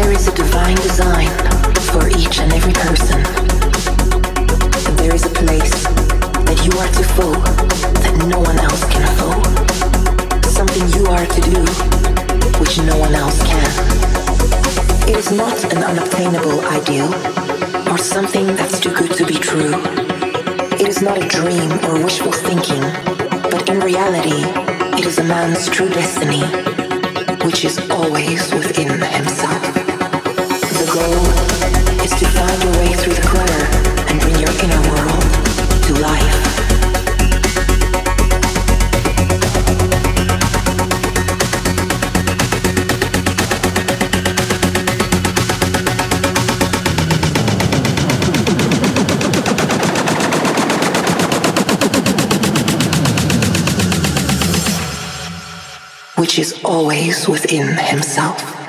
There is a divine design for each and every person. And there is a place that you are to fill that no one else can fill. Something you are to do which no one else can. It is not an unobtainable ideal or something that's too good to be true. It is not a dream or wishful thinking, but in reality, it is a man's true destiny, which is always within himself which is always within himself.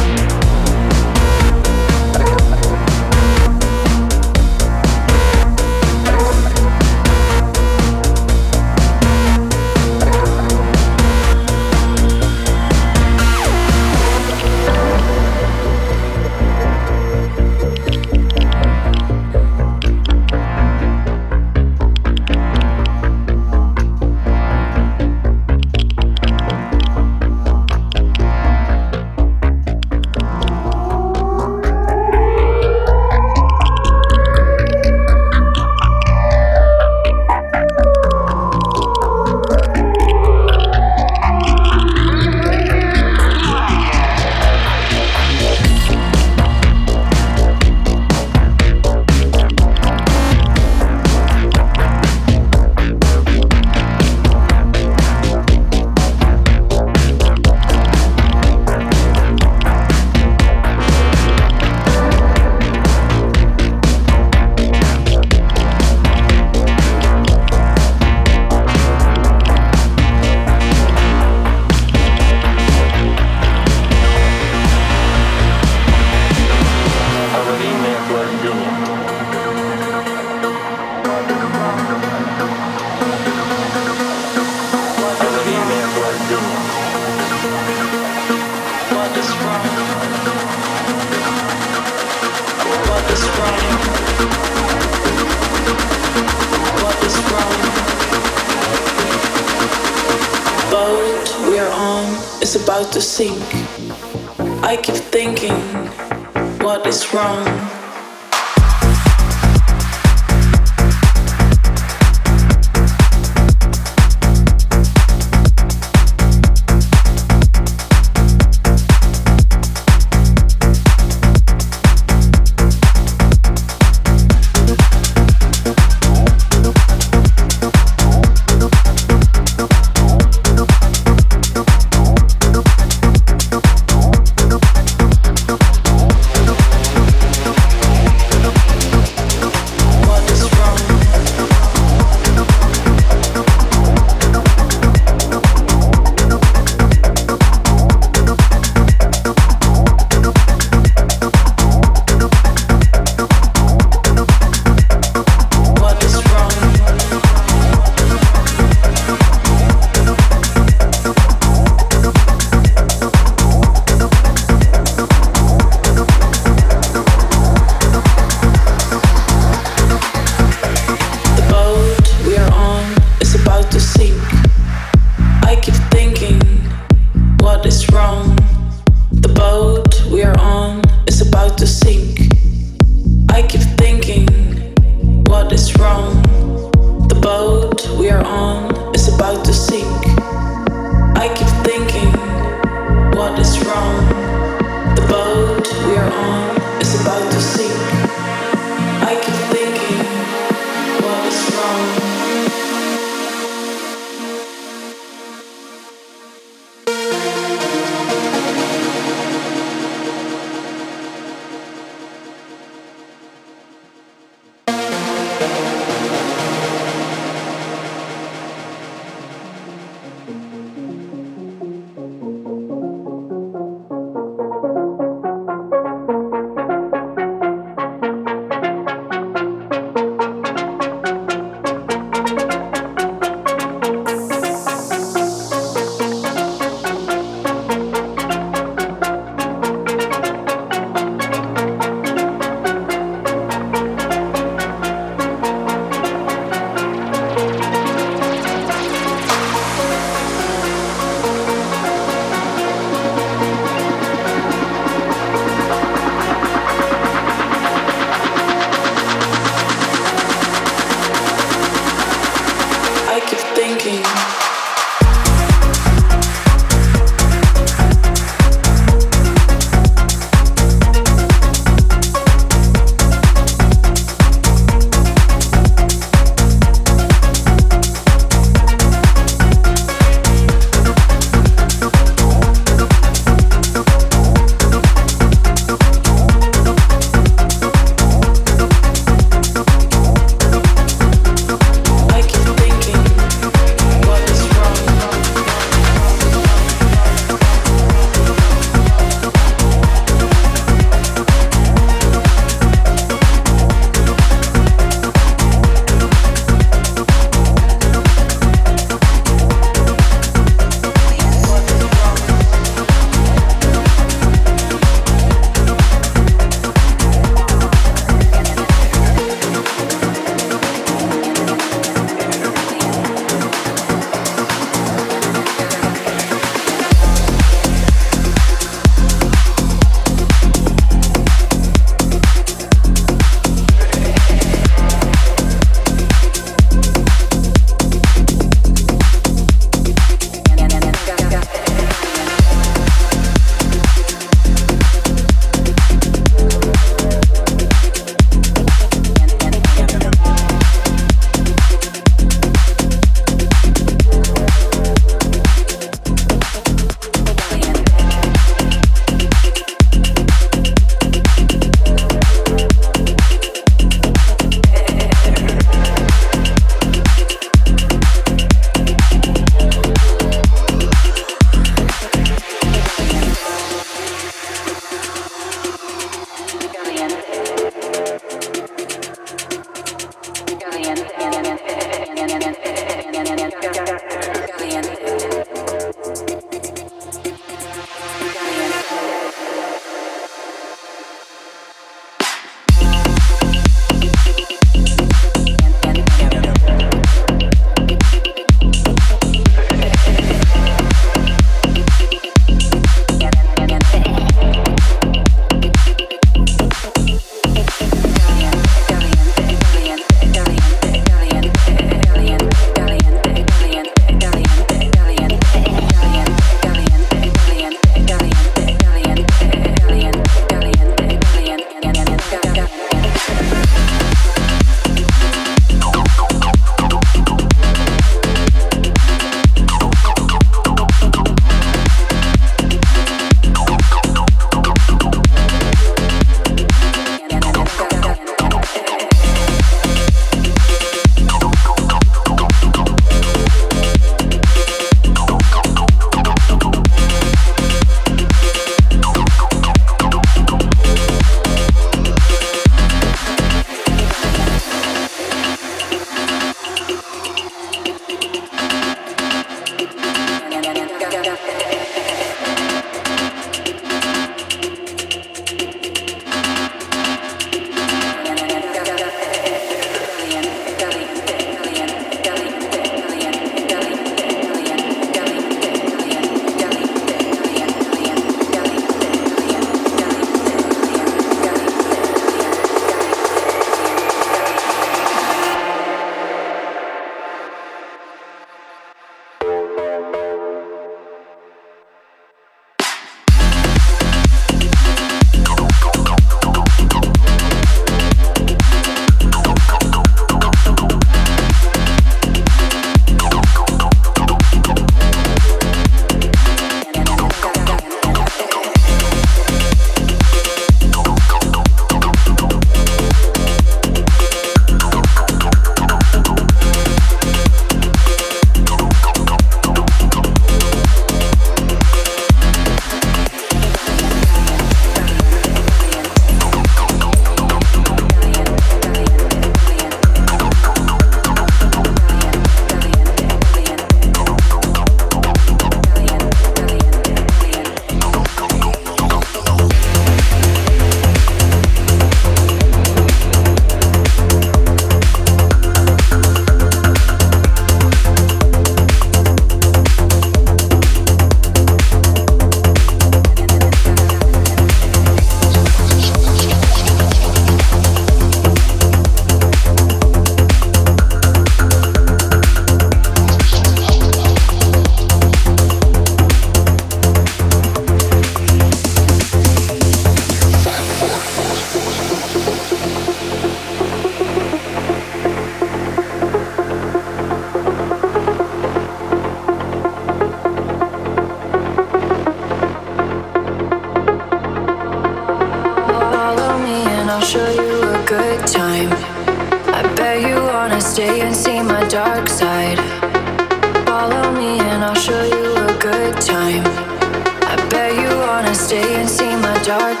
dark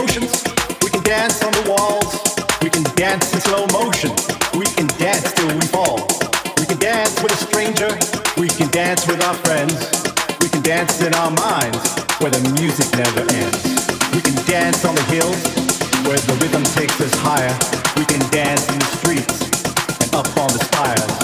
We can dance on the walls. We can dance in slow motion. We can dance till we fall. We can dance with a stranger. We can dance with our friends. We can dance in our minds where the music never ends. We can dance on the hills where the rhythm takes us higher. We can dance in the streets and up on the spires.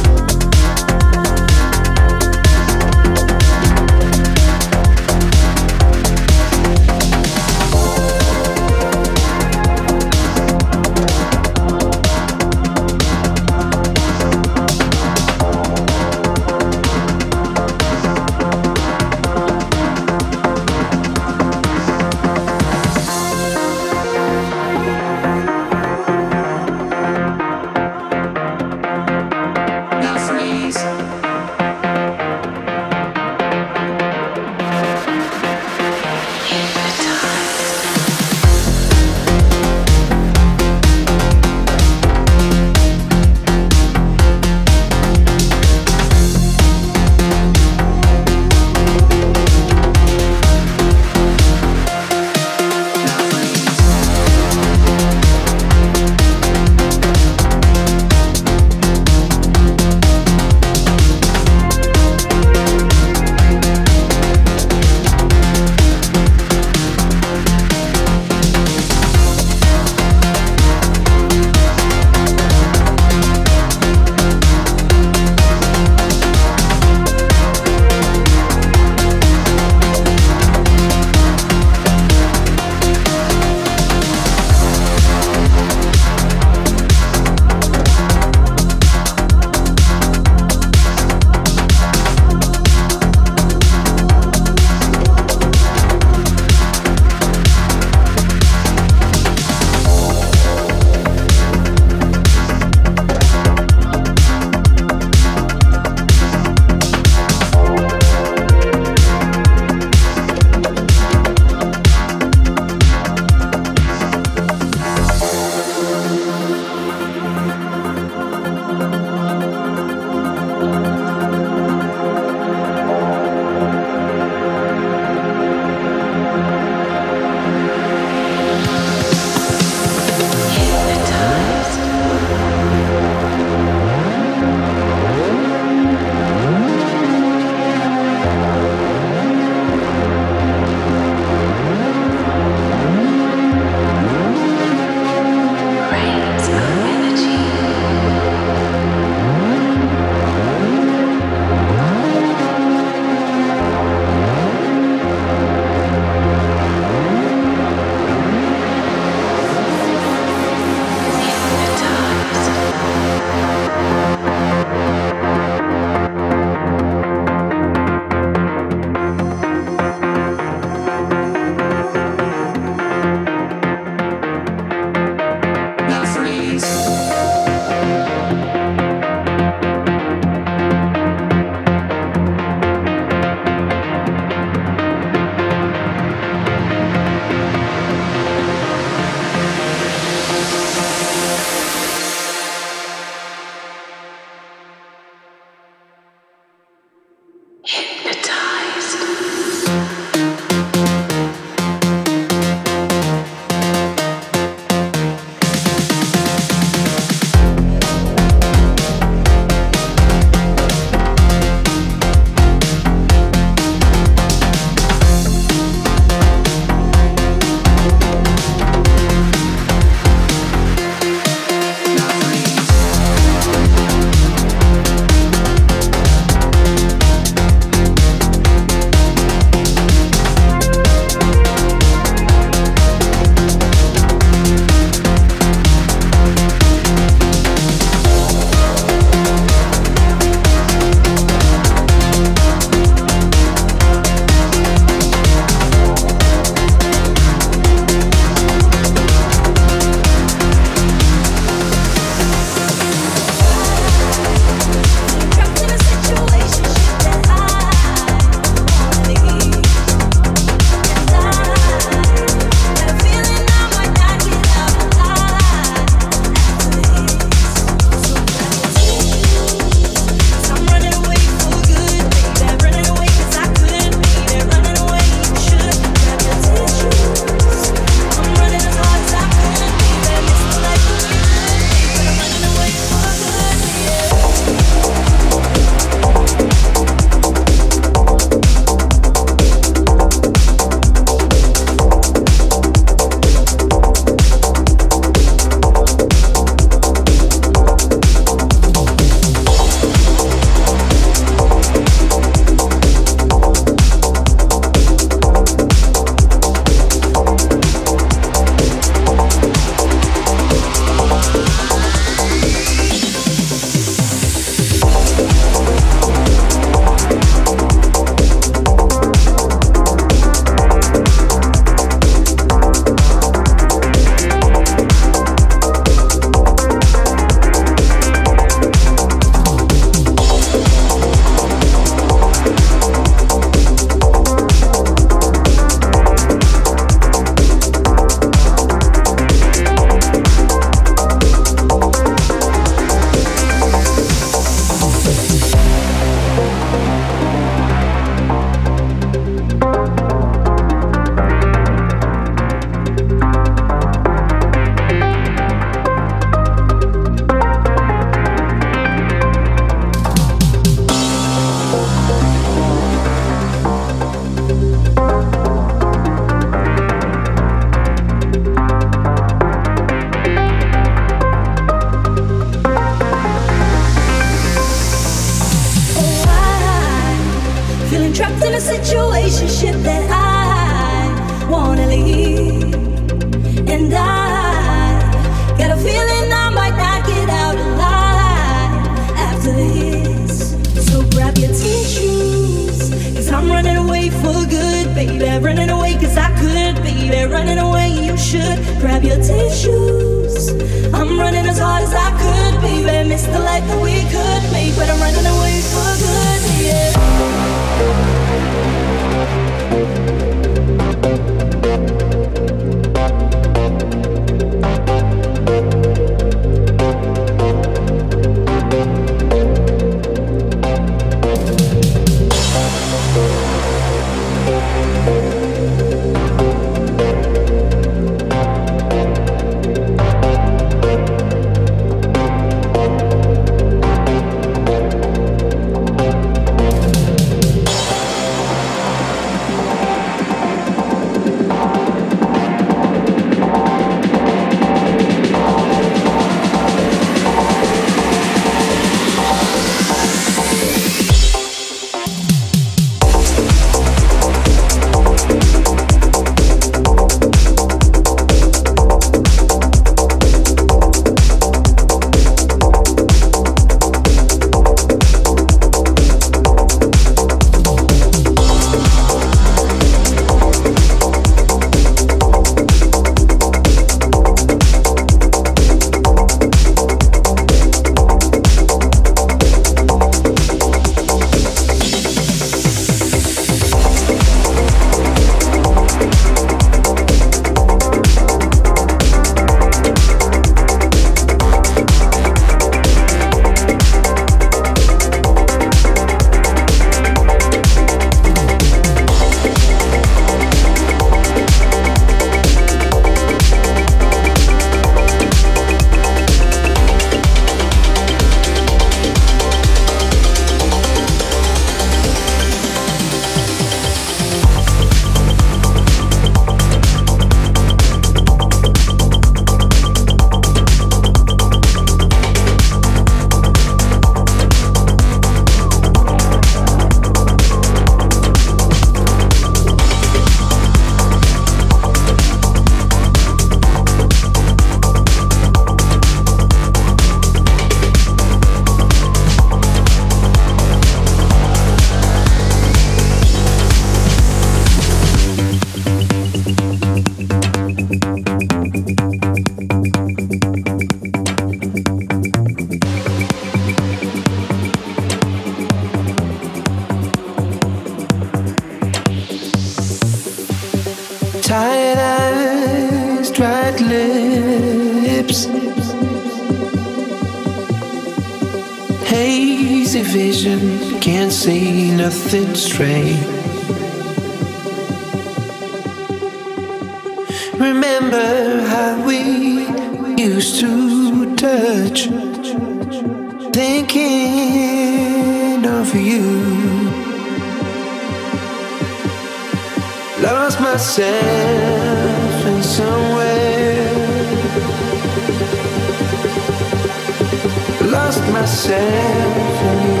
Myself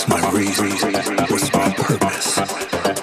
at my point.